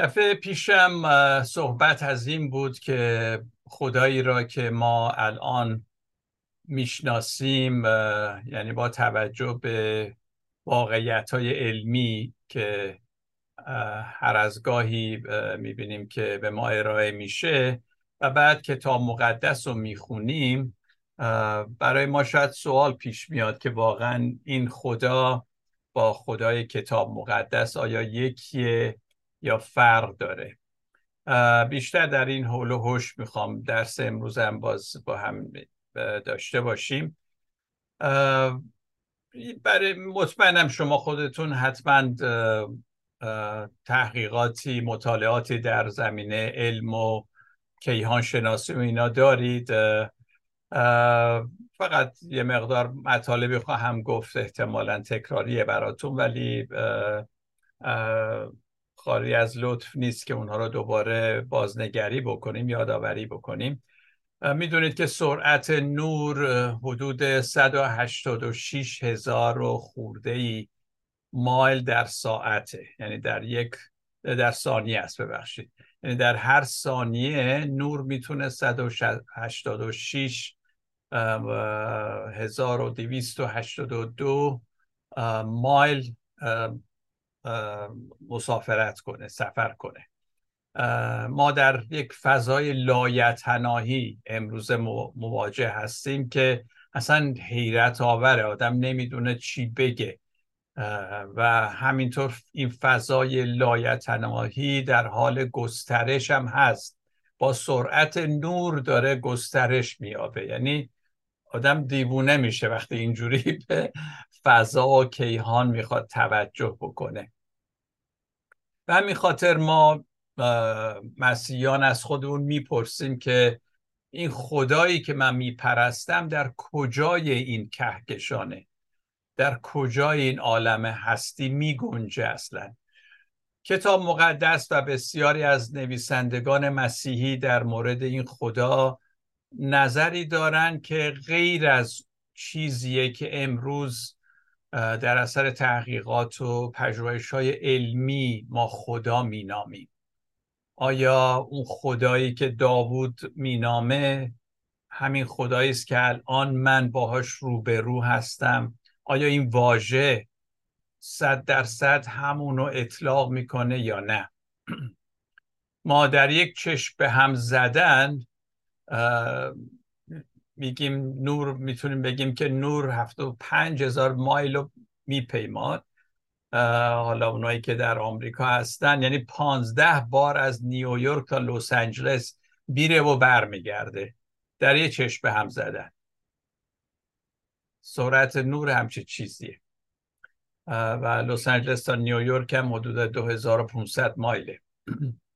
دفعه پیشم صحبت از این بود که خدایی را که ما الان می‌شناسیم یعنی با توجه به واقعیت های علمی که هر از گاهی می‌بینیم که به ما ارائه میشه و بعد کتاب مقدس رو می‌خونیم برای ما شاید سوال پیش میاد که واقعا این خدا با خدای کتاب مقدس آیا یکیه؟ یا فرق داره. بیشتر در این حول و حوش می‌خوام درس امروزم باز با هم داشته باشیم. برای مطمئنم شما خودتون حتما تحقیقاتی مطالعاتی در زمینه علم و کیهان شناسی و اینا دارید. فقط یه مقدار مطالبی خواهم گفت احتمالا تکراریه براتون ولی خالی از لطف نیست که اونها رو دوباره بازنگری بکنیم یادآوری بکنیم. می‌دونید که سرعت نور حدود 186 هزار و خورده ای مایل در ساعته. یعنی در یک در ثانیه است ببخشید. یعنی در هر ثانیه نور می‌تونه 186 1282 مایل مسافرت کنه سفر کنه. ما در یک فضای لایتناهی امروز مواجه هستیم که اصلا حیرت آوره آدم نمی‌دونه چی بگه. و همینطور این فضای لایتناهی در حال گسترش هم هست. با سرعت نور داره گسترش میابه یعنی آدم دیوونه میشه وقتی اینجوری به فضا و کیهان می‌خواد توجه بکنه. و همین خاطر ما مسیحیان از خودمون می‌پرسیم که این خدایی که من میپرستم در کجای این کهکشانه؟ در کجای این عالم هستی میگنجه اصلا؟ کتاب مقدس و بسیاری از نویسندگان مسیحی در مورد این خدا نظری دارند که غیر از چیزیه که امروز در اثر تحقیقات و پژوهش های علمی ما خدا مینامیم. آیا اون خدایی که داوود مینامه همین خدایی است که الان من باهاش روبرو هستم؟ آیا این واژه صد درصد همون رو اطلاق می‌کنه یا نه؟ ما در یک چشم به هم زدن میگیم نور می‌تونیم بگیم که نور هفته و پنج هزار مایل رو میپیماد. حالا اونایی که در آمریکا هستن یعنی پانزده بار از نیویورک تا لس آنجلس بیره و برمیگرده. در یه چشم هم زدن. سرعت نور همچه چیزیه. و لس آنجلس تا نیویورک هم حدود 2500 مایله.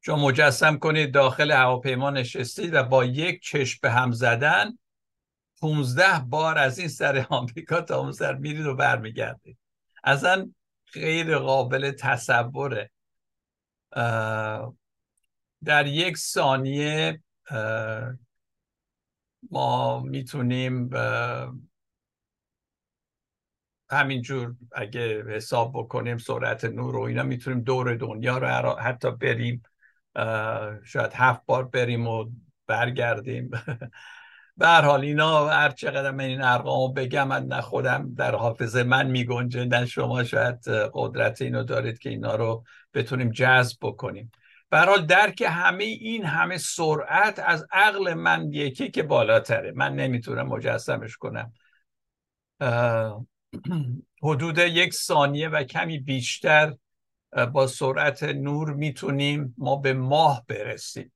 شما مجسم کنید داخل هواپیما نشستید و با یک چشم به هم زدن 15 بار از این سر آمریکا تا اون سر میرید و برمیگردید. اصلا غیر قابل تصوره. در یک ثانیه ما می‌تونیم همینجور اگه حساب بکنیم سرعت نور و اینا می‌تونیم دور دنیا رو حتی بریم شاید هفت بار بریم و برگردیم. به هر حال اینا هر چقدر من این ارقامو بگم من نه خودم در حافظه من میگنجه نه شما شاید قدرت اینو دارید که اینا رو بتونیم جذب بکنیم. به حال درک همه این همه سرعت از عقل من یکی که بالاتره. من نمی‌تونم مجسمش کنم. حدود یک ثانیه و کمی بیشتر با سرعت نور می‌تونیم ما به ماه برسیم.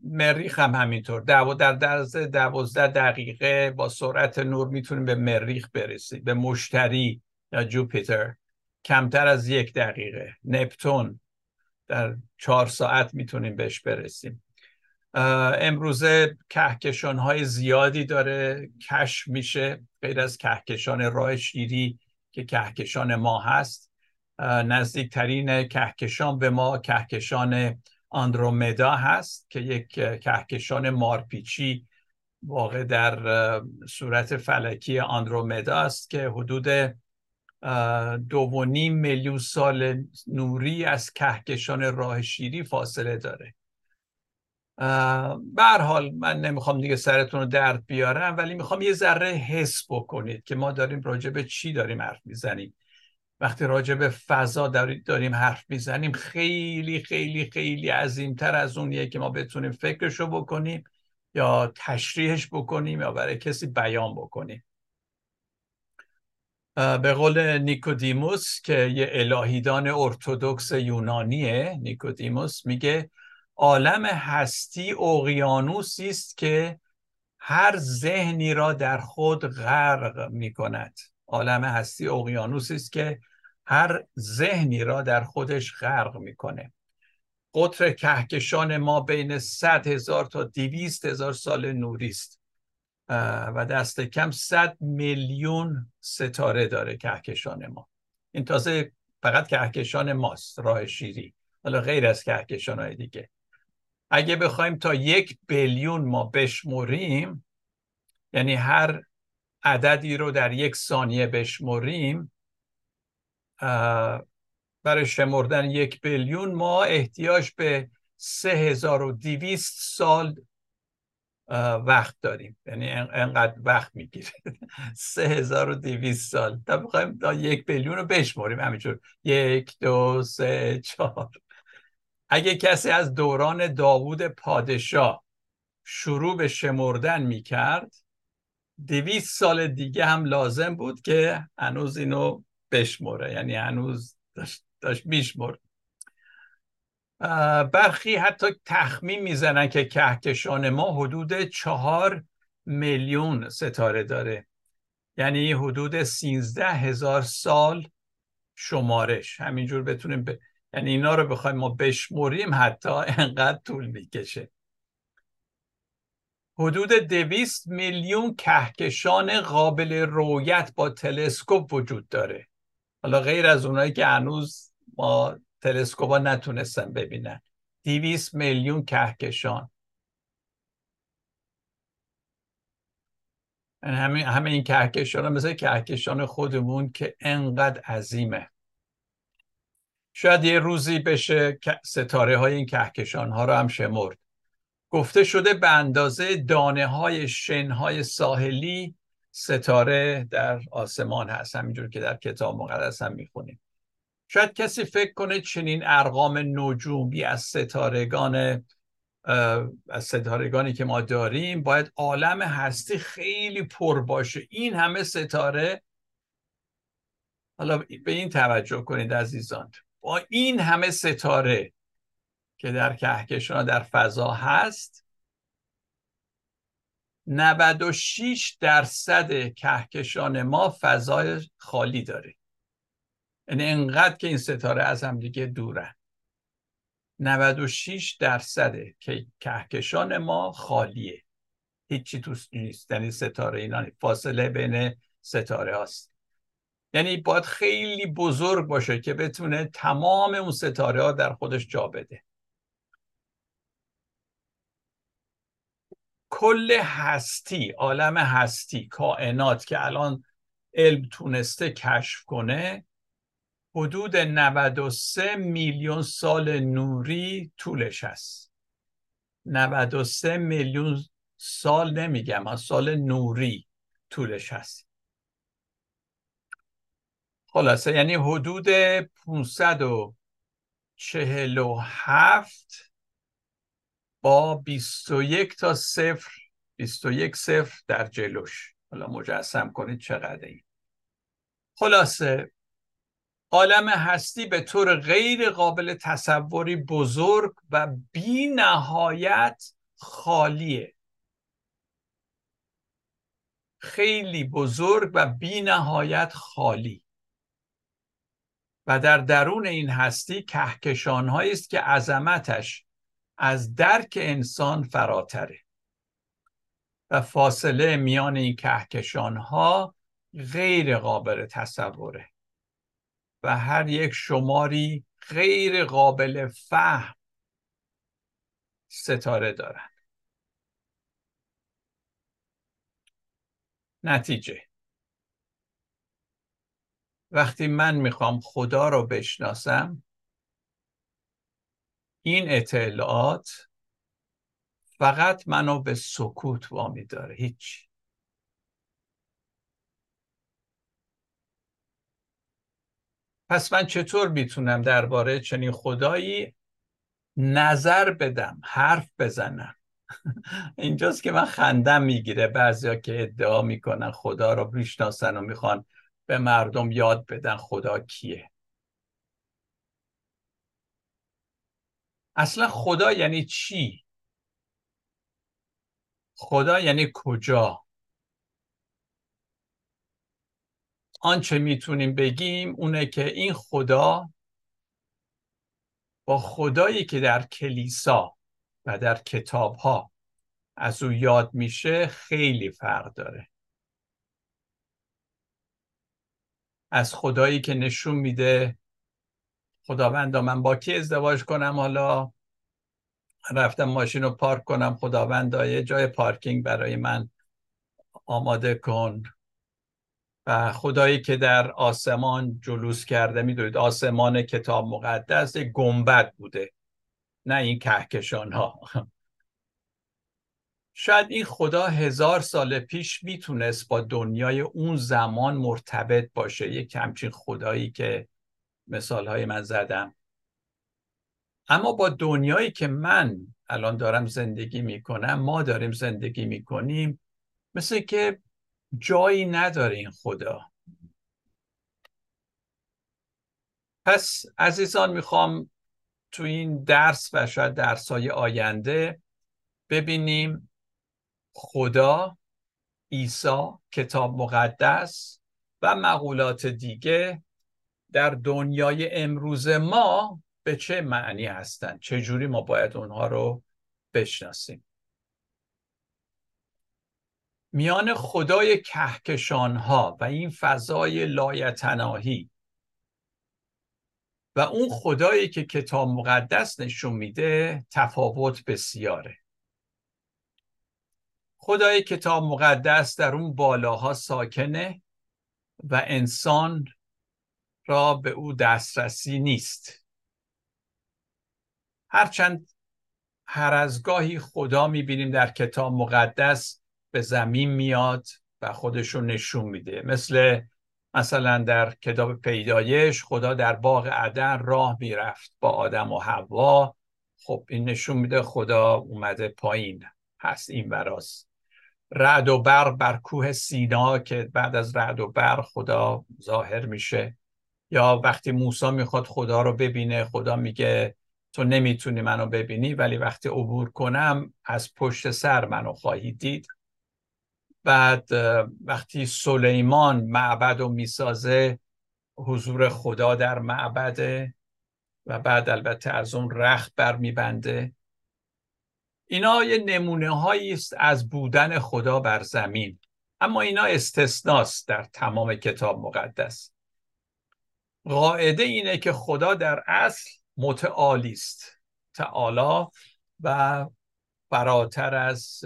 مریخ هم همینطور. در درز دوازده دقیقه با سرعت نور می‌تونیم به مریخ برسیم به مشتری یا جوپیتر. کمتر از یک دقیقه. نپتون. در چهار ساعت می‌تونیم بهش برسیم. امروزه کهکشان های زیادی داره. کشف میشه. غیر از کهکشان راه شیری که کهکشان ما هست نزدیکترین کهکشان به ما کهکشان آندرومدا هست که یک کهکشان مارپیچی واقع در صورت فلکی آندرومدا است که حدود دو و نیم میلیون سال نوری از کهکشان راه شیری فاصله داره. بر حال من نمی‌خوام دیگه سرتون رو درد بیارم ولی می‌خوام یه ذره حس بکنید که ما داریم راجع به چی داریم حرف می‌زنیم. وقتی راجع به فضا داریم حرف می‌زنیم خیلی خیلی خیلی عظیمتر از اونیه که ما بتونیم فکرشو بکنیم یا تشریحش بکنیم یا برای کسی بیان بکنیم. به قول نیکودیموس که یه الهیدان ارتودکس یونانیه نیکودیموس میگه عالم هستی اقیانوسی است که هر ذهنی را در خود غرق می کند عالم هستی اقیانوسی است که هر ذهنی را در خودش غرق می‌کنه. قطر کهکشان ما بین 100 هزار تا 200 هزار سال نوری است. و دست کم 100 میلیون ستاره داره کهکشان ما. این تازه فقط کهکشان ماست راه شیری. حالا غیر از کهکشان های دیگه. اگه بخوایم تا یک بیلیون ما بشمریم یعنی هر عددی رو در یک ثانیه بشمریم برای شمردن یک بیلیون ما احتیاج به سه هزار و دیویست سال وقت داریم. یعنی انقدر وقت می‌گیره. سه هزار و دیویست سال. تا بخوایم تا یک بیلیون رو بشمریم. همینجور. یک دو سه چهار. اگه کسی از دوران داوود پادشاه شروع به شمردن می‌کرد دویست سال دیگه هم لازم بود که هنوز اینو بشمره. یعنی هنوز داشت, داشت میشمرد. برخی حتی تخمین می‌زنن که کهکشان ما حدود چهار میلیون ستاره داره. یعنی حدود سینزده هزار سال شمارش. همینجور بتونیم ب... یعنی اینا رو بخوایم ما بشمریم حتی انقدر طول می‌کشه. حدود دویست میلیون کهکشان قابل رویت با تلسکوپ وجود داره. حالا غیر از اونایی که هنوز ما تلسکوپا نتونستن ببینن. دیویس میلیون کهکشان. یعنی همه, همه این کهکشان مثل کهکشان خودمون که انقدر عظیمه. شاید یه روزی بشه ستاره های این کهکشان ها رو هم شمرد. گفته شده به اندازه دانه های شن های ساحلی ستاره در آسمان هست. همینجور که در کتاب مقدس هم می‌خونیم. شاید کسی فکر کنه چنین ارقام نجومی از ستارگان از ستارگانی که ما داریم باید عالم هستی خیلی پر باشه. این همه ستاره حالا به این توجه کنید عزیزان. با این همه ستاره که در کهکشان در فضا هست 96 درصد کهکشان ما فضای خالی داره. یعنی انقدر که این ستاره از هم دیگه دورن. 96 درصد که کهکشان ما خالیه. هیچی توست نیست. یعنی ستاره اینا فاصله بین ستاره هاست. یعنی باید خیلی بزرگ باشه که بتونه تمام اون ستاره ها در خودش جا بده. کل هستی عالم هستی کائنات که الان علم تونسته کشف کنه حدود 93 میلیون سال نوری طولش هست. 93 میلیون سال نمیگم از سال نوری طولش هست. خلاصه یعنی حدود 547 با 21 تا صفر 21 صفر در جلوش. حالا مجسم کنید چقدر این. خلاصه عالم هستی به طور غیر قابل تصوری بزرگ و بی نهایت خالیه. خیلی بزرگ و بی نهایت خالی. و در درون این هستی کهکشان است که عظمتش از درک انسان فراتره. و فاصله میان این کهکشان ها غیر قابل تصوره. و هر یک شماری غیر قابل فهم ستاره دارند نتیجه. وقتی من می‌خوام خدا رو بشناسم این اطلاعات فقط منو به سکوت وامی داره هیچ. پس من چطور می‌تونم درباره چنین خدایی نظر بدم حرف بزنم؟ اینجاست که من خندم می‌گیره بعضیا که ادعا می‌کنن خدا رو می‌شناسن و می‌خوان به مردم یاد بدن خدا کیه. اصلا خدا یعنی چی؟ خدا یعنی کجا؟ آنچه می‌تونیم بگیم اونه که این خدا با خدایی که در کلیسا و در کتاب ها از او یاد میشه خیلی فرق داره. از خدایی که نشون میده. خداوندا من با کی ازدواج کنم حالا؟ رفتم ماشین رو پارک کنم. خداوندا یه جای پارکینگ برای من آماده کن. و خدایی که در آسمان جلوس کرده می‌دونید آسمان کتاب مقدس گنبد بوده. نه این کهکشان ها شاید این خدا هزار سال پیش می‌تونست با دنیای اون زمان مرتبط باشه یک همچین خدایی که مثال های من زدم. اما با دنیایی که من الان دارم زندگی می‌کنم ما داریم زندگی می‌کنیم مثل که جایی نداره این خدا. پس عزیزان می‌خوام تو این درس و شاید درس های آینده ببینیم خدا عیسی کتاب مقدس و مقولات دیگه در دنیای امروز ما به چه معنی هستند؟ چجوری ما باید اونها رو بشناسیم؟ میان خدای کهکشان ها و این فضای لایتناهی و اون خدایی که کتاب مقدس نشون میده تفاوت بسیاره. خدای کتاب مقدس در اون بالاها ساکنه و انسان را به او دسترسی نیست. هرچند هر از گاهی خدا می‌بینیم در کتاب مقدس به زمین میاد و خودش رو نشون میده. مثل مثلا در کتاب پیدایش خدا در باغ عدن راه می‌رفت با آدم و حوا. خب این نشون میده خدا اومده پایین هست این براست رعد و بر بر کوه سینا که بعد از رعد و بر خدا ظاهر میشه. یا وقتی موسی می‌خواد خدا رو ببینه خدا میگه تو نمی‌تونی منو ببینی ولی وقتی عبور کنم از پشت سر منو خواهی دید. بعد وقتی سلیمان معبد رو می‌سازه حضور خدا در معبده و بعد البته از اون رخت بر میبنده اینا یه نمونه هایی است از بودن خدا بر زمین اما اینا استثناست در تمام کتاب مقدس. قاعده اینه که خدا در اصل متعالی است تعالی و فراتر از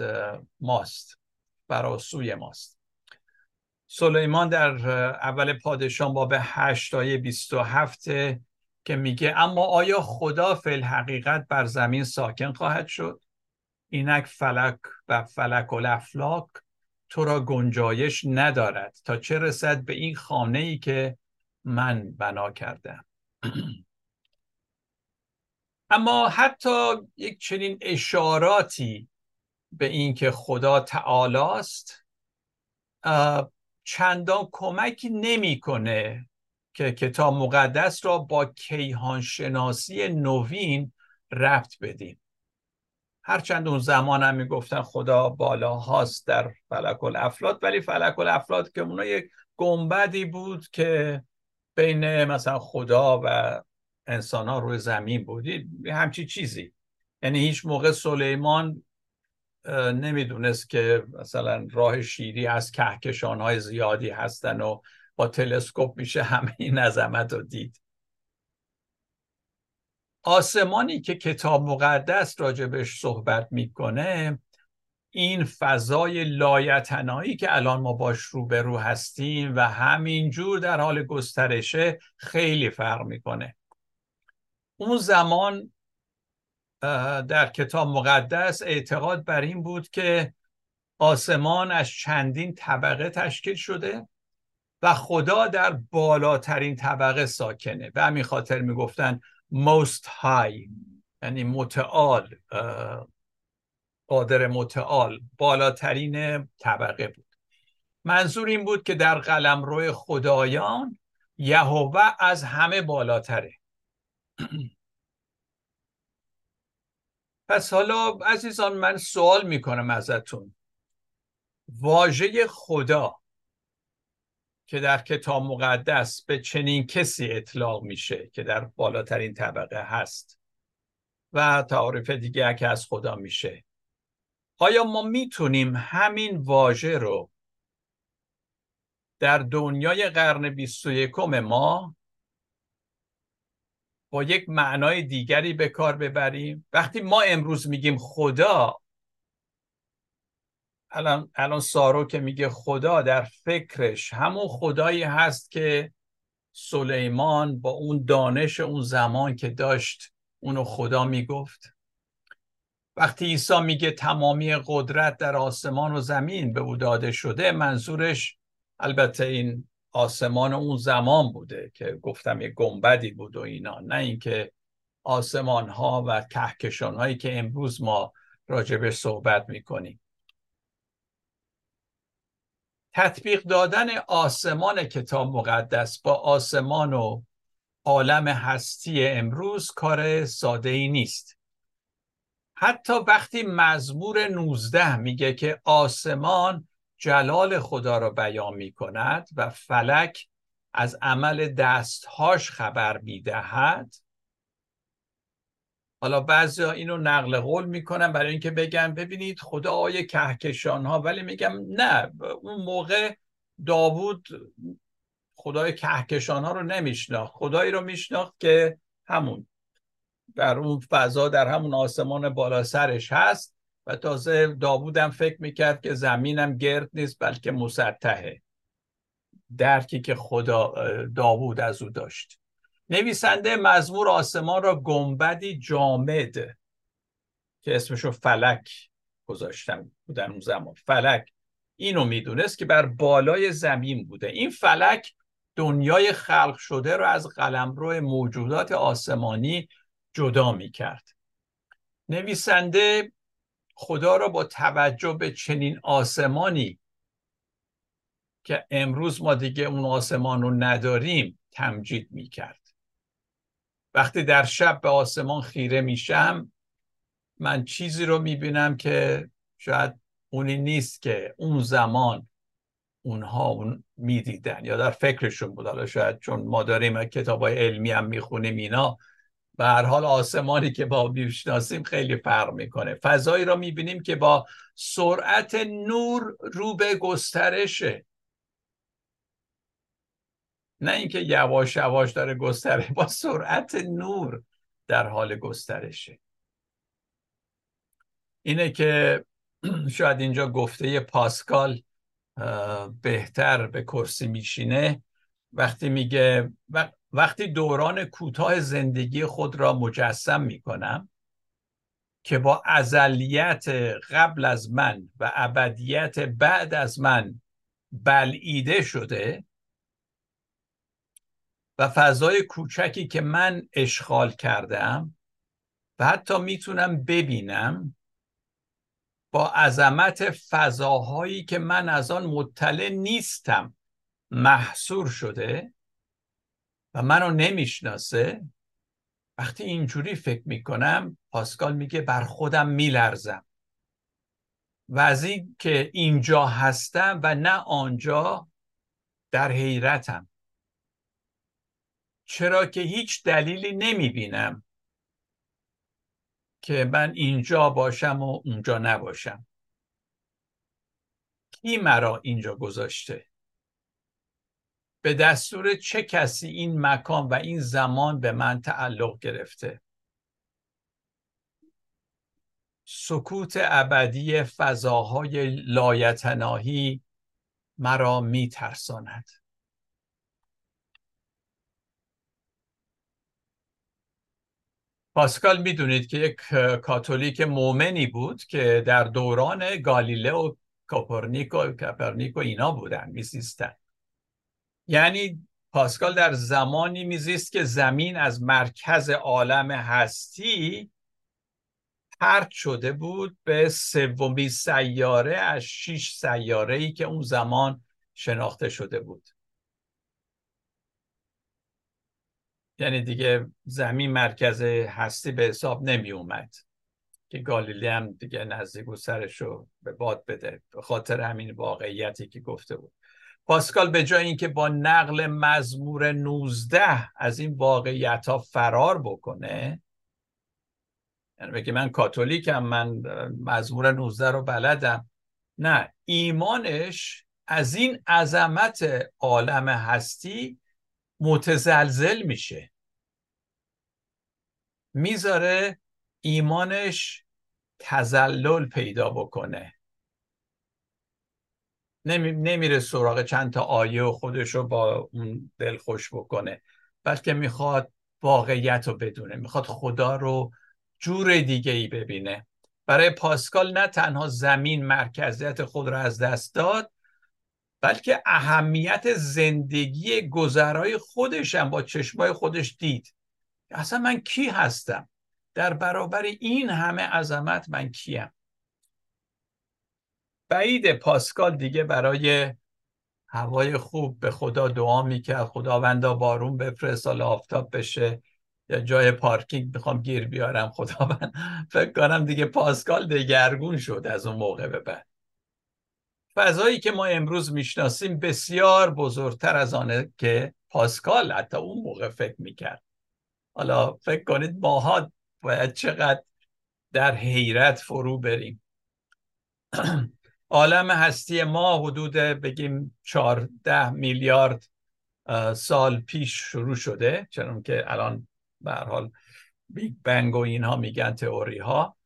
ماست براسوی ماست. سلیمان در اول پادشان باب 8 آیه 27 که میگه اما آیا خدا فی الحقیقت بر زمین ساکن خواهد شد؟ اینک فلک و فلک الافلاک تو را گنجایش ندارد. تا چه رسد به این خانه ای که من بنا کردم. اما حتی یک چنین اشاراتی به اینکه خدا تعالی است چندان کمکی نمی‌کنه که کتاب مقدس را با کیهان شناسی نوین ربط بدیم. هرچند اون زمان هم می‌گفتن خدا بالا هاست در فلک الافلات ولی فلک الافلات که اونا یک گنبدی بود که بین مثلا خدا و انسان ها روی زمین بود. همچی چیزی. یعنی هیچ موقع سلیمان نمی‌دونست که مثلا راه شیری از کهکشان های زیادی هستن و با تلسکوپ میشه همه این عظمت رو دید. آسمانی که کتاب مقدس راجبش صحبت می‌کنه این فضای لایتنایی که الان ما باش روبرو هستیم و همینجور در حال گسترشه خیلی فرق می‌کنه. اون زمان در کتاب مقدس اعتقاد بر این بود که آسمان از چندین طبقه تشکیل شده و خدا در بالاترین طبقه ساکنه. به همین خاطر می‌گفتن most high یعنی متعال قادر متعال بالاترین طبقه بود. منظور این بود که در قلمرو خدایان یهوه از همه بالاتره. پس حالا عزیزان من سوال می‌کنم ازتون. واژه خدا که در کتاب مقدس به چنین کسی اطلاق میشه که در بالاترین طبقه هست و تعارف دیگه که از خدا میشه. آیا ما می‌تونیم همین واژه رو در دنیای قرن 21 ما با یک معنای دیگری به کار ببریم؟ وقتی ما امروز میگیم خدا الان الان سارو که میگه خدا در فکرش همون خدایی هست که سلیمان با اون دانش اون زمان که داشت اونو خدا می‌گفت. وقتی عیسی میگه تمامی قدرت در آسمان و زمین به او داده شده منظورش البته این آسمان اون زمان بوده که گفتم یه گنبدی بود و اینا نه اینکه آسمان ها و کهکشان هایی که امروز ما راجبش صحبت می‌کنیم. تطبیق دادن آسمان کتاب مقدس با آسمان و عالم هستی امروز کار ساده ای نیست. حتی وقتی مزمور 19 میگه که آسمان جلال خدا را بیان می کند و فلک از عمل دستهاش خبر می‌دهد حالا بعضی اینو نقل قول می‌کنن برای اینکه بگن ببینید خدای کهکشان ها ولی میگم نه اون موقع داوود خدای کهکشان ها رو نمیشناخت. خدایی رو میشناخت که همون در اون فضا در همون آسمان بالا سرش هست و تازه داوودم فکر می‌کرد که زمینم گرد نیست بلکه مسطحه. درکی که خدا داوود از او داشت. نویسنده مزمور آسمان را گنبدی جامد که اسمشو فلک گذاشتم بودن اون زمان. فلک. اینو می‌دونست که بر بالای زمین بوده. این فلک دنیای خلق شده رو از قلمرو موجودات آسمانی جدا می‌کرد. نویسنده خدا را با توجه به چنین آسمانی که امروز ما دیگه اون آسمان رو نداریم تمجید می‌کرد. وقتی در شب به آسمان خیره میشم من چیزی رو می‌بینم که شاید اونی نیست که اون زمان اونها اون می‌دیدن یا در فکرشون بود. حالا شاید چون ما داریم کتاب های علمی هم می‌خونیم اینا به هر حال آسمانی که با می‌شناسیم خیلی فرق می‌کنه. فضایی را می‌بینیم که با سرعت نور رو به گسترشه. نه اینکه یواش یواش داره گستره با سرعت نور در حال گسترشه. اینه که شاید اینجا گفته پاسکال بهتر به کرسی میشینه. وقتی میگه وقتی دوران کوتاه زندگی خود را مجسم می‌کنم که با ازلیت قبل از من و ابدیت بعد از من بلعیده شده و فضای کوچکی که من اشغال کردم و حتی می‌تونم ببینم با عظمت فضاهایی که من از آن مطلع نیستم محصور شده و منو نمی‌شناسه وقتی اینجوری فکر می‌کنم پاسکال میگه بر خودم میلرزم. و از این که اینجا هستم و نه آنجا در حیرتم. چرا که هیچ دلیلی نمی‌بینم که من اینجا باشم و اونجا نباشم. کی مرا اینجا گذاشته؟ به دستور چه کسی این مکان و این زمان به من تعلق گرفته؟ سکوت ابدی فضاهای لایتناهی مرا میترساند. پاسکال می‌دونید که یک کاتولیک مؤمنی بود که در دوران گالیله و کوپرنیک و کپرنیک اینا بودن میزیستن. یعنی پاسکال در زمانی میزیست که زمین از مرکز عالم هستی پرت شده بود به سومی سیاره از شیش سیاره ای که اون زمان شناخته شده بود. یعنی دیگه زمین مرکز هستی به حساب نمی اومد که گالیلی هم دیگه نزدیک و سرشو به باد بده به خاطر همین واقعیتی که گفته بود. پاسکال به جای اینکه با نقل مزمور 19 از این واقعیت ها فرار بکنه یعنی بگه من کاتولیکم من مزمور 19 رو بلدم. نه ایمانش از این عظمت عالم هستی متزلزل میشه. می‌ذاره ایمانش تزلل پیدا بکنه. نمی، نمیره سراغ چند تا آیه و خودش رو با اون دل خوش بکنه. بلکه می‌خواد واقعیت رو بدونه. می‌خواد خدا رو جور دیگه ای ببینه. برای پاسکال نه تنها زمین مرکزیت خود رو از دست داد بلکه اهمیت زندگی گذرای خودش هم با چشمای خودش دید. اصلا من کی هستم؟ در برابر این همه عظمت من کیم؟ بعید پاسکال دیگه برای هوای خوب به خدا دعا می‌کرد. خداوندا بارون بفرست سال آفتاب بشه. یا جای پارکینگ می‌خوام گیر بیارم خداوند. فکر کنم دیگه پاسکال دگرگون شد از اون موقع به بعد. فضایی که ما امروز می‌شناسیم بسیار بزرگتر از آنه که پاسکال حتی اون موقع فکر می‌کرد. حالا فکر کنید ماها باید چقدر در حیرت فرو بریم. عالم هستی ما حدود بگیم 14 میلیارد سال پیش شروع شده چون که الان به حال بیگ بنگ و اینها میگن تئوری ها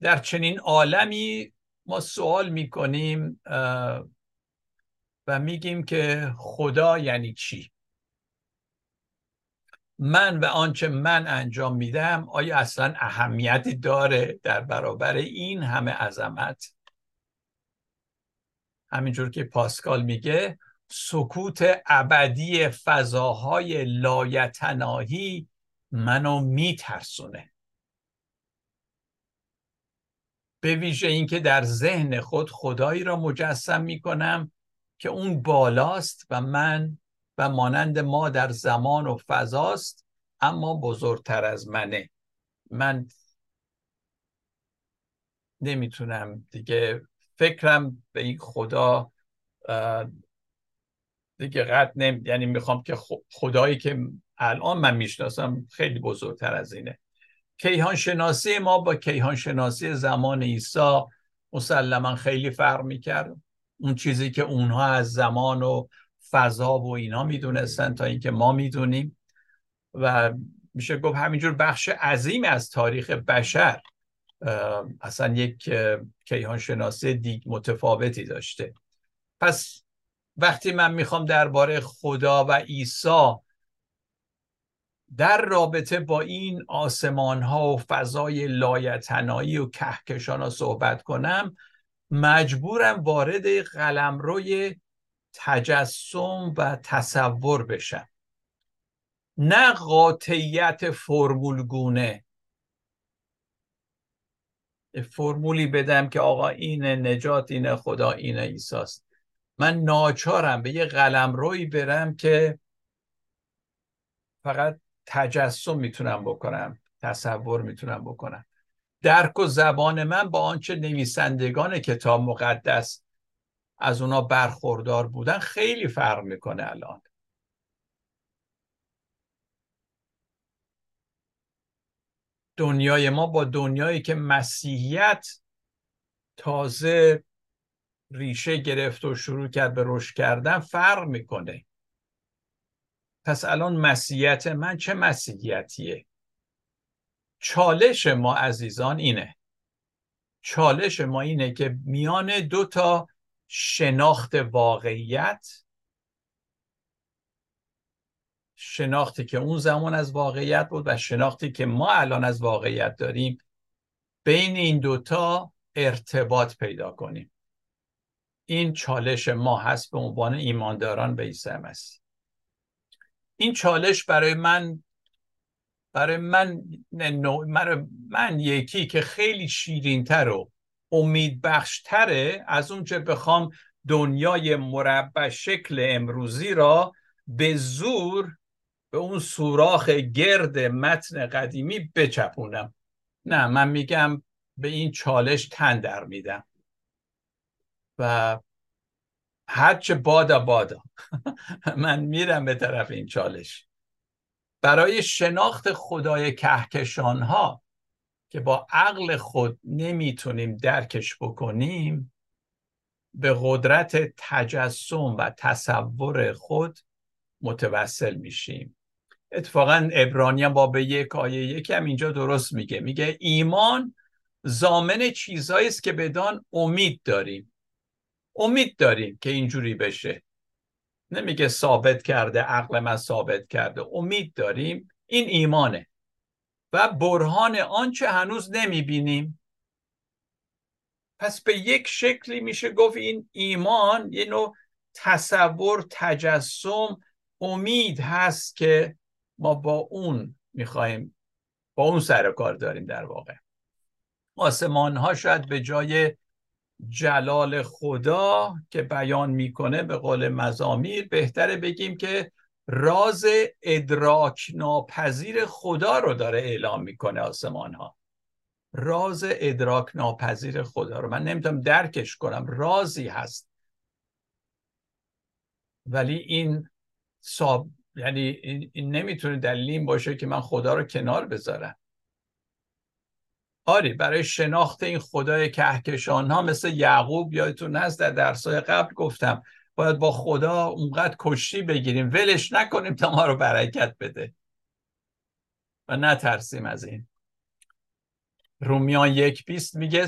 در چنین عالمی ما سوال می‌کنیم و میگیم که خدا یعنی چی؟ من و آنچه من انجام میدم آیا اصلا اهمیتی داره در برابر این همه عظمت؟ همینجور که پاسکال میگه سکوت ابدی فضاهای لایتناهی منو میترسونه. به ویژه اینکه در ذهن خود خدایی را مجسم می‌کنم که اون بالاست و من و مانند ما در زمان و فضاست اما بزرگتر از منه. من نمی‌تونم دیگه فکرم به این خدا دیگه قد نمی یعنی می‌خوام که خدایی که الان من می‌شناسم خیلی بزرگتر از اینه. کیهان شناسی ما با کیهان شناسی زمان عیسی مسلما خیلی فرق می‌کرد. اون چیزی که اونها از زمان و فضا و اینا می‌دونستن تا اینکه ما می‌دونیم. و میشه گفت همینجور بخش عظیم از تاریخ بشر اصلا یک کیهان شناسی دیگ متفاوتی داشته. پس وقتی من می‌خوام درباره خدا و عیسی در رابطه با این آسمان ها و فضای لایتنایی و کهکشان ها صحبت کنم مجبورم وارد قلمروی تجسم و تصور بشم. نه قاطعیت فرمولگونه. فرمولی بدم که آقا این نجات این خدا این ایساست من ناچارم به یه قلم روی برم که فقط تجسم می‌تونم بکنم تصور می‌تونم بکنم. درک و زبان من با آنچه نویسندگان کتاب مقدس از اونا برخوردار بودن خیلی فرق می‌کنه الان. دنیای ما با دنیایی که مسیحیت تازه ریشه گرفت و شروع کرد به رشد کردن فرق می‌کنه. پس الان مسیحیت من چه مسیحیتیه؟ چالش ما عزیزان اینه. چالش ما اینه که میان دو تا شناخت واقعیت شناختی که اون زمان از واقعیت بود و شناختی که ما الان از واقعیت داریم بین این دوتا ارتباط پیدا کنیم. این چالش ما هست به عنوان ایمانداران به عیسی مسیح. این چالش برای من برای من من, من یکی که خیلی شیرینتر و امیدبخشتره از اونچه بخوام دنیای مربع شکل امروزی را به زور به اون سوراخ گرد متن قدیمی بچپونم. نه من میگم به این چالش تن در میدم. و هرچه بادا بادا. من میرم به طرف این چالش. برای شناخت خدای کهکشان ها که با عقل خود نمی‌تونیم درکش بکنیم به قدرت تجسم و تصور خود متوسل میشیم. اتفاقا ابرانیان با به یک آیه یکم اینجا درست میگه. میگه ایمان زامن چیزهایی است که بدان امید داریم. امید داریم که اینجوری بشه. نمیگه ثابت کرده عقل من ثابت کرده. امید داریم. این ایمانه. و برهان آنچه هنوز نمی‌بینیم. پس به یک شکلی میشه گفت این ایمان یه نوع تصور تجسم امید هست که ما با اون می‌خوایم با اون سر کار داریم در واقع. آسمان ها شاید به جای جلال خدا که بیان می‌کنه به قول مزامیر بهتره بگیم که راز ادراک ناپذیر خدا رو داره اعلام می‌کنه آسمان ها راز ادراک ناپذیر خدا رو. من نمی‌تونم درکش کنم. رازی هست. ولی این ساب یعنی این, نمی‌تونه دلیل باشه که من خدا رو کنار بذارم. آری برای شناخت این خدای کهکشان ها مثل یعقوب یادتون هست؟ در درسای قبل گفتم باید با خدا اونقدر کشتی بگیریم ولش نکنیم تا ما رو برکت بده. و نترسیم از این. رومیان یک بیست میگه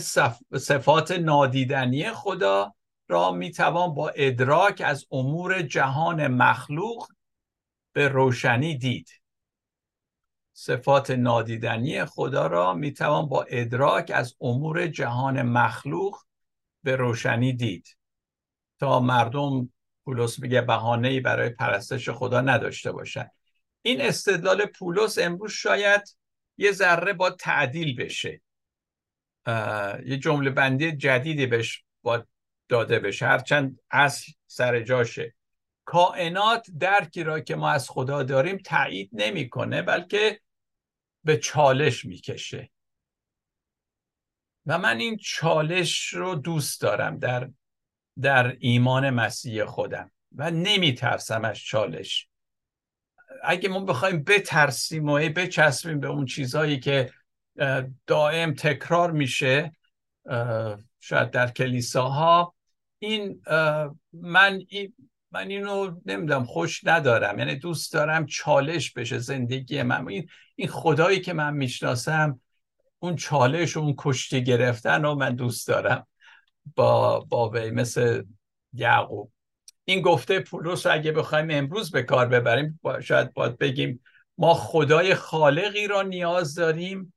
صفات نادیدنی خدا را می‌توان با ادراک از امور جهان مخلوق به روشنی دید. صفات نادیدنی خدا را می‌توان با ادراک از امور جهان مخلوق به روشنی دید. تا مردم پولس میگه بهانه‌ای برای پرستش خدا نداشته باشند این استدلال پولس امروز شاید یه ذره با تعدیل بشه. یه جمله بندی جدیدی بهش با داده بشه. هرچند اصل سر جاشه. کائنات درکی را که ما از خدا داریم تایید نمی‌کنه بلکه به چالش می‌کشه. و من این چالش رو دوست دارم در در ایمان مسیح خودم و نمیترسم از چالش. اگه ما بخوایم بترسیم و بچسبیم به اون چیزهایی که دائم تکرار میشه شاید در کلیساها این من من اینو نمی‌دونم خوش ندارم. یعنی دوست دارم چالش بشه زندگی من. این این خدایی که من می‌شناسم اون چالش و اون کشتی گرفتن رو من دوست دارم. با با مثل یعقوب. این گفته پولس اگه بخوایم امروز به کار ببریم شاید باید بگیم ما خدای خالقی را نیاز داریم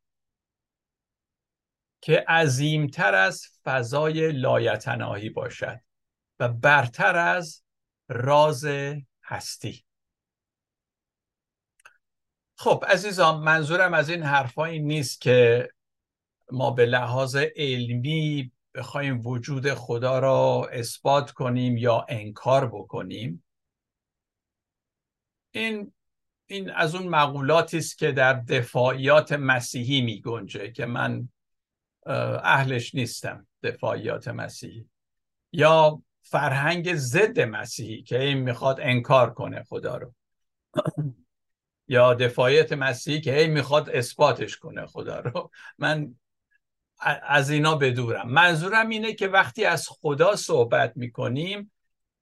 که عظیمتر از فضای لایتناهی باشد و برتر از راز هستی. خب عزیزان منظورم از این حرفایی نیست که ما به لحاظ علمی بخوایم وجود خدا را اثبات کنیم یا انکار بکنیم. این این از اون مقولاتی است که در دفاعیات مسیحی می گنجه که من اهلش نیستم دفاعیات مسیحی. یا فرهنگ ضد مسیحی که این می‌خواد انکار کنه خدا رو. یا دفاعیت مسیحی که هی می‌خواد اثباتش کنه خدا رو. من از اینا بدورم. منظورم اینه که وقتی از خدا صحبت می‌کنیم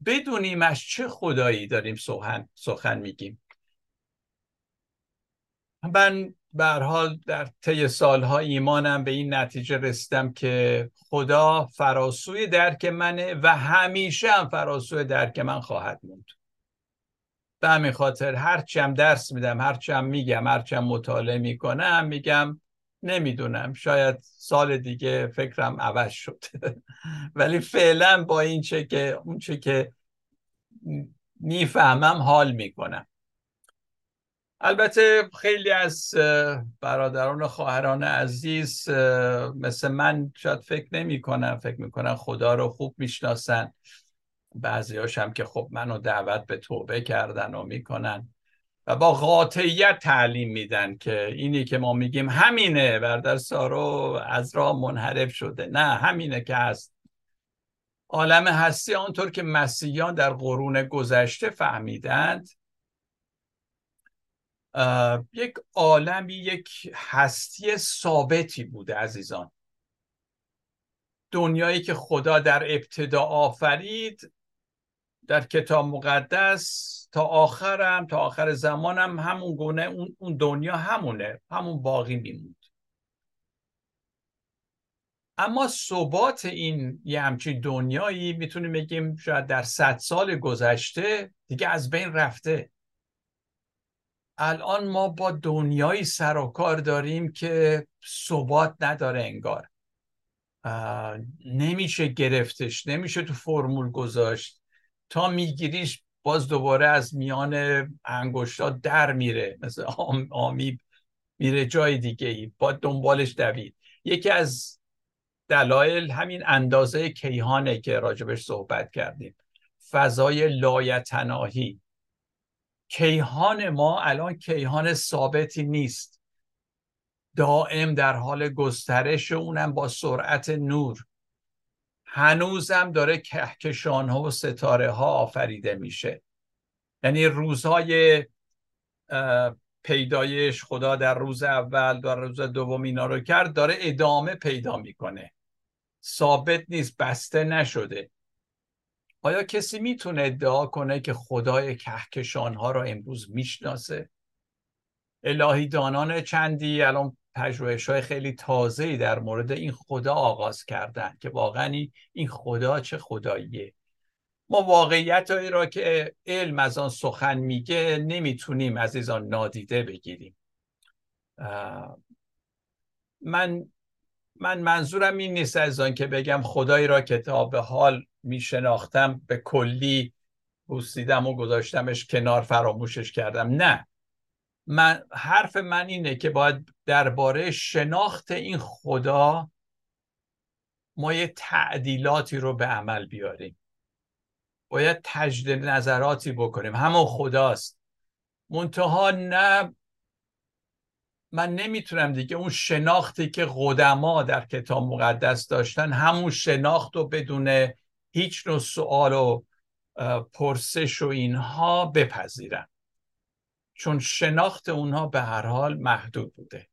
بدونیم از چه خدایی داریم سخن, سخن میگیم. من به حال در طی سالها ایمانم به این نتیجه رسیدم که خدا فراسوی درک منه و همیشه هم فراسوی درک من خواهد موند. به همین خاطر هرچم درس میدم هرچم میگم هرچم مطالعه می‌کنم میگم نمی‌دونم شاید سال دیگه فکرم عوض شد. ولی فعلا با این چه که اون چه که می‌فهمم حال می‌کنم. البته خیلی از برادران و خواهران عزیز مثل من شاید فکر نمی کنن فکر می‌کنن خدا رو خوب می‌شناسن. بعضی هم که خب منو دعوت به توبه کردن و می‌کنن و با قاطعیت تعلیم میدن که اینی که ما میگیم همینه بردر سارو از راه منحرف شده. نه همینه که هست. عالم هستی آنطور که مسیحیان در قرون گذشته فهمیدند یک عالمی یک هستی ثابتی بوده عزیزان. دنیایی که خدا در ابتدا آفرید در کتاب مقدس تا آخرم تا آخر زمانم همون گونه اون دنیا همونه همون باقی میموند. اما ثبات این یه همچین دنیایی می‌تونیم بگیم شاید در صد سال گذشته دیگه از بین رفته. الان ما با دنیایی سر و کار داریم که ثبات نداره انگار. نمیشه گرفتش نمیشه تو فرمول گذاشت. تا میگیریش باز دوباره از میان انگشتا در میره مثل آمی میره جای دیگه ای با دنبالش دوید. یکی از دلایل همین اندازه کیهانه که راجبش صحبت کردیم. فضای لایتناهی. کیهان ما الان کیهان ثابتی نیست. دائم در حال گسترش اونم با سرعت نور. هنوزم داره کهکشان ها و ستاره ها آفریده میشه. یعنی روزهای پیدایش خدا در روز اول در روز دوم اینا رو کرد داره ادامه پیدا می‌کنه. ثابت نیست بسته نشده. آیا کسی می‌تونه ادعا کنه که خدای کهکشان ها را امروز می‌شناسه؟ الهی دانان چندی الان پژوهش های خیلی تازه در مورد این خدا آغاز کردن که واقعا این خدا چه خداییه؟ ما واقعیت هایی را که علم از آن سخن میگه نمی‌تونیم عزیزان نادیده بگیریم. من من منظورم این نیست از آن که بگم خدایی را کتاب حال میشناختم به کلی بوسیدم و گذاشتمش کنار فراموشش کردم. نه. من حرف من اینه که باید درباره شناخت این خدا ما یه تعدیلاتی رو به عمل بیاریم. باید تجدید نظراتی بکنیم. همون خداست. منتها نه من نمی‌تونم دیگه اون شناختی که قدما در کتاب مقدس داشتن همون شناخت رو بدون هیچ نوع سوال و پرسش و اینها بپذیرم. چون شناخت اونها به هر حال محدود بوده.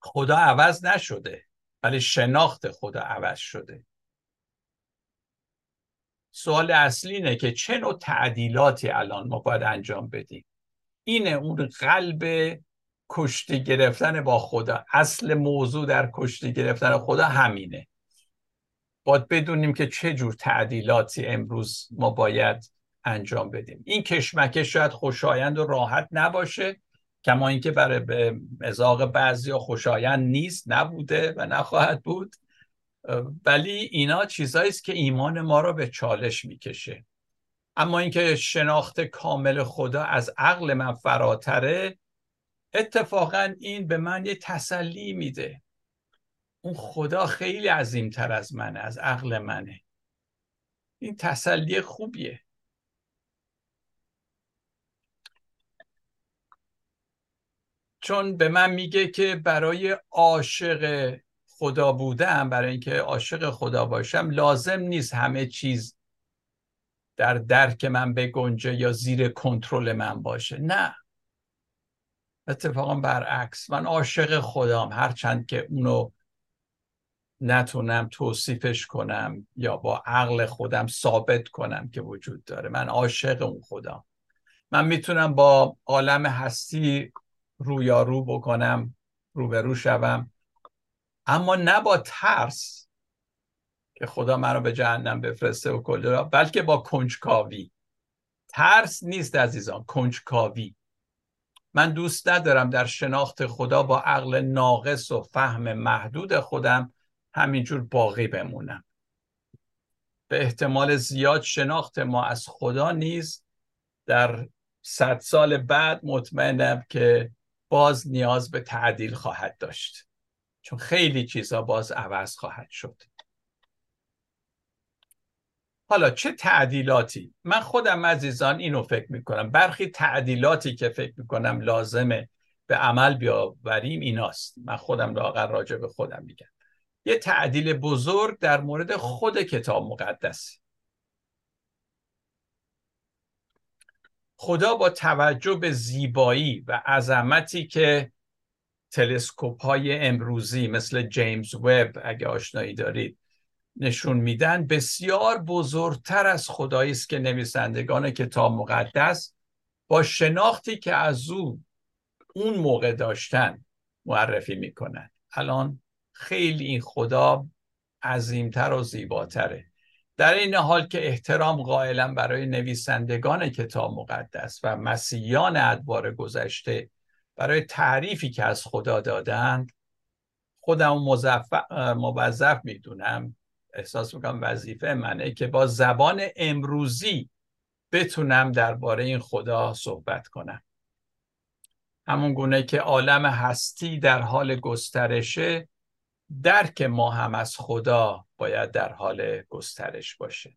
خدا عوض نشده ولی شناخت خدا عوض شده. سوال اصلی اینه که چه نوع تعدیلاتی الان ما باید انجام بدیم؟ اینه اون قلب کشتی گرفتن با خدا. اصل موضوع در کشتی گرفتن خدا همینه. باید بدونیم که چه جور تعدیلاتی امروز ما باید انجام بدیم. این کشمکش شاید خوشایند و راحت نباشه کما اینکه برای مزاق بعضی خوشایند نیست نبوده و نخواهد بود. ولی اینا چیزایی است که ایمان ما رو به چالش می‌کشه. اما اینکه شناخت کامل خدا از عقل من فراتره اتفاقا این به من یه تسلی میده. اون خدا خیلی عظیمتر از منه از عقل منه. این تسلی خوبیه. چون به من میگه که برای عاشق خدا بودم برای اینکه عاشق خدا باشم لازم نیست همه چیز در درک من بگنجه یا زیر کنترل من باشه. نه. اتفاقا برعکس. من عاشق خدام هرچند که اونو نتونم توصیفش کنم یا با عقل خودم ثابت کنم که وجود داره. من عاشق اون خدا من می‌تونم با عالم هستی رویارو بکنم روبرو شوم. اما نه با ترس. که خدا مرا به جهنم بفرسته و کل را بلکه با کنجکاوی. ترس نیست عزیزان کنجکاوی. من دوست ندارم در شناخت خدا با عقل ناقص و فهم محدود خودم همینجور باقی بمونم. به احتمال زیاد شناخت ما از خدا نیز در صد سال بعد مطمئنم که باز نیاز به تعدیل خواهد داشت. چون خیلی چیزا باز عوض خواهد شد. حالا چه تعدیلاتی؟ من خودم عزیزان اینو فکر می‌کنم. برخی تعدیلاتی که فکر می‌کنم لازمه به عمل بیاوریم ایناست. من خودم لاغر راجع به خودم میگم. یه تعدیل بزرگ در مورد خود کتاب مقدس. خدا با توجه به زیبایی و عظمتی که تلسکوپ های امروزی مثل جیمز وب اگه آشنایی دارید نشون میدن. بسیار بزرگتر از خدایی است که نویسندگان کتاب مقدس با شناختی که از او اون موقع داشتن معرفی می‌کنن. الان خیلی این خدا عظیمتر و زیباتره. در این حال که احترام قائلا برای نویسندگان کتاب مقدس و مسیحیان ادوار گذشته برای تعریفی که از خدا دادند خودم موظف می‌دونم احساس می‌کنم وظیفه منه که با زبان امروزی بتونم درباره این خدا صحبت کنم. همون گونه که عالم هستی در حال گسترشه درک ما هم از خدا باید در حال گسترش باشه.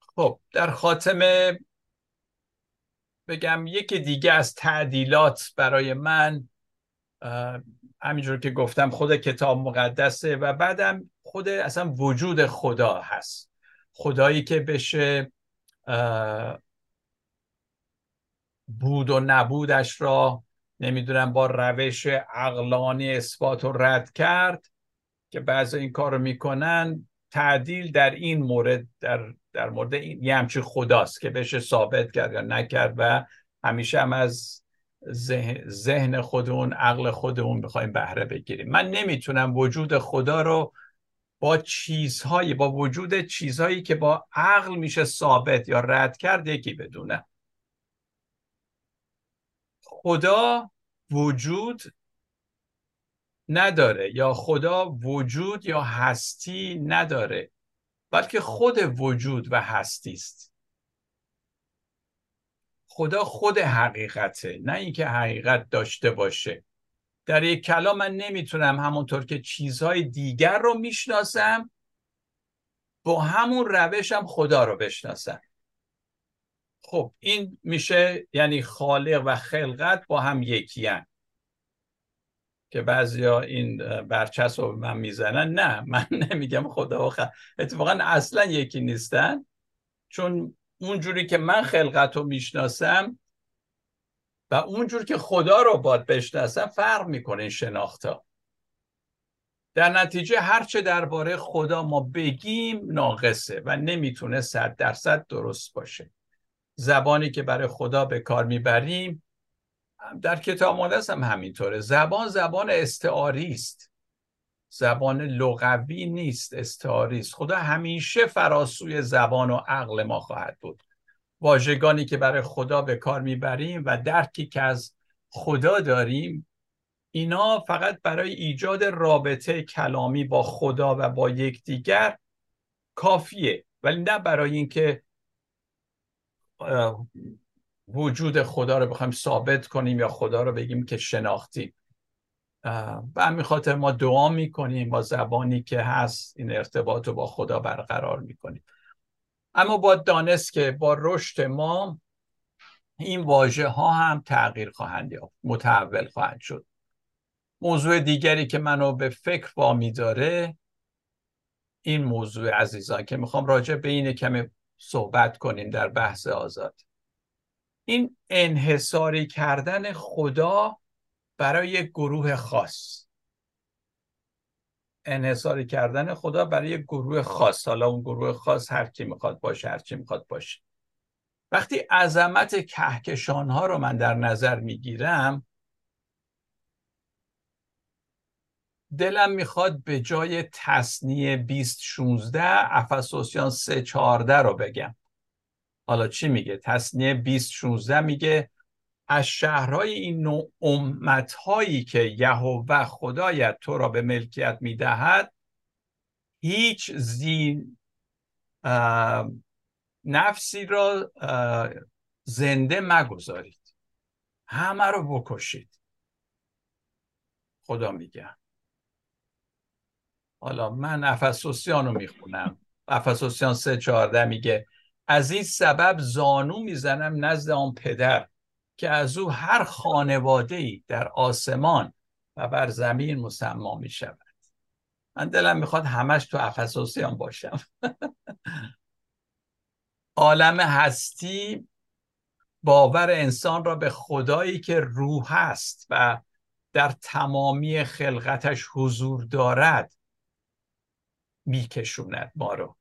خب در خاتمه بگم یکی دیگه از تعدیلات برای من همینجور که گفتم خود کتاب مقدسه و بعدم خود اصلا وجود خدا هست. خدایی که بشه بود و نبودش را نمی‌دونم با روش عقلانی اثبات و رد کرد که بعضی این کار رو می‌کنن. تعدیل در این مورد در, در مورد این یه همچین خداست که بشه ثابت کرد یا نکرد و همیشه هم از ذهن خودمون عقل خودمون بخوایم بهره بگیریم. من نمی‌تونم وجود خدا رو با چیزهایی با وجود چیزهایی که با عقل میشه ثابت یا رد کرد یکی بدونم خدا وجود نداره یا خدا وجود یا هستی نداره بلکه خود وجود و هستی است خدا خود حقیقته نه اینکه حقیقت داشته باشه. در یک کلام من نمی‌تونم همونطور که چیزهای دیگر رو می‌شناسم با همون روشم خدا رو بشناسم. خب این میشه یعنی خالق و خلقت با هم یکی هن. که بعضیا این برچس رو من می‌زنن. نه من نمیگم خدا و خلق اتفاقا اصلا یکی نیستن. چون اونجوری که من خلقت رو می‌شناسم و اونجور که خدا رو باید بشناسم فرق می‌کنه این شناختا. در نتیجه هرچه درباره خدا ما بگیم ناقصه و نمی‌تونه صد درصد درست باشه. زبانی که برای خدا به کار می‌بریم در کتاب مقدس هم همینطوره. زبان زبان استعاری است. زبان لغوی نیست استعاری است خدا همیشه فراسوی زبان و عقل ما خواهد بود. واژگانی که برای خدا به کار می‌بریم و درکی که از خدا داریم اینا فقط برای ایجاد رابطه کلامی با خدا و با یکدیگر کافیه. ولی نه برای اینکه وجود خدا رو بخوایم ثابت کنیم یا خدا رو بگیم که شناختیم. به همین خاطر ما دعا می‌کنیم با زبانی که هست این ارتباط رو با خدا برقرار می‌کنیم. اما با دانست که با رشد ما این واژه ها هم تغییر خواهند یافت متحول خواهد شد. موضوع دیگری که منو به فکر وامی داره این موضوع عزیزان که می‌خوام راجع به این کمی صحبت کنیم در بحث آزاد. این انحصاری کردن خدا برای یک گروه خاص. انحصاری کردن خدا برای یک گروه خاص. حالا اون گروه خاص هر کی می‌خواد باشه هر چی می‌خواد باشه. وقتی عظمت کهکشان ها رو من در نظر می‌گیرم دلم می‌خواد به جای تصنیه 20 16 افسوسیان 3 14 رو بگم. حالا چی میگه؟ تصنیه 20 16 میگه از شهرهای این نوع امتهایی که یهوه خدایت تو را به ملکیت می‌دهد هیچ زین نفسی را زنده مگذارید. همه رو بکشید. خدا میگه. حالا من افسوسیان رو می‌خونم. افسوسیان سه چهارده میگه از این سبب زانو می‌زنم نزد آن پدر. که از او هر خانواده ای در آسمان و بر زمین مسما می شود من دلم می‌خواد همش تو افسوسیان باشم. عالم هستی باور انسان را به خدایی که روح است و در تمامی خلقتش حضور دارد میکشوند ما رو.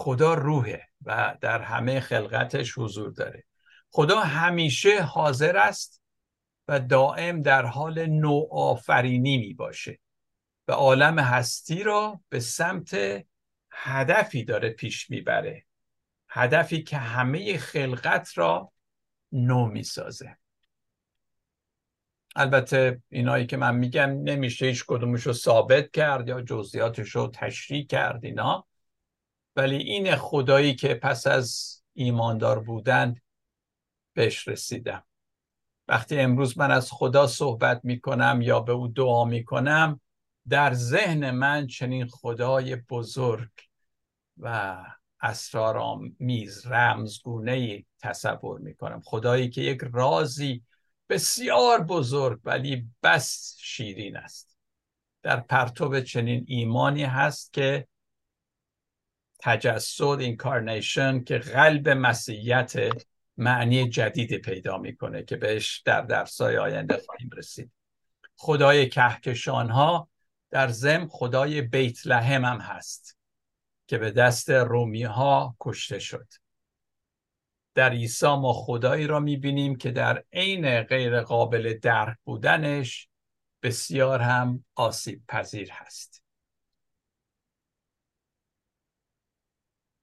خدا روحه و در همه خلقتش حضور داره. خدا همیشه حاضر است و دائم در حال نوآفرینی می باشه و عالم هستی را به سمت هدفی داره پیش می‌بره هدفی که همه خلقت را نو می‌سازه. البته اینایی که من میگم نمیشه هیچ کدومش رو ثابت کرد یا جزئیاتش رو تشریح کرد اینا ولی این خدایی که پس از ایماندار بودن بهش رسیدم. وقتی امروز من از خدا صحبت می‌کنم یا به او دعا می‌کنم در ذهن من چنین خدای بزرگ و اسرارآمیز رمزگونه تصور می‌کنم. خدایی که یک رازی بسیار بزرگ ولی بس شیرین است. در پرتوب چنین ایمانی هست که تجسد اینکارنیشن که قلب مسیحیت معنی جدید پیدا می‌کنه که بهش در درسای آینده خواهیم رسید. خدای کهکشان ها در زم خدای بیت لحم هم هست که به دست رومی ها کشته شد. در عیسی ما خدایی را می‌بینیم که در عین غیر قابل درک بودنش بسیار هم آسیب پذیر هست.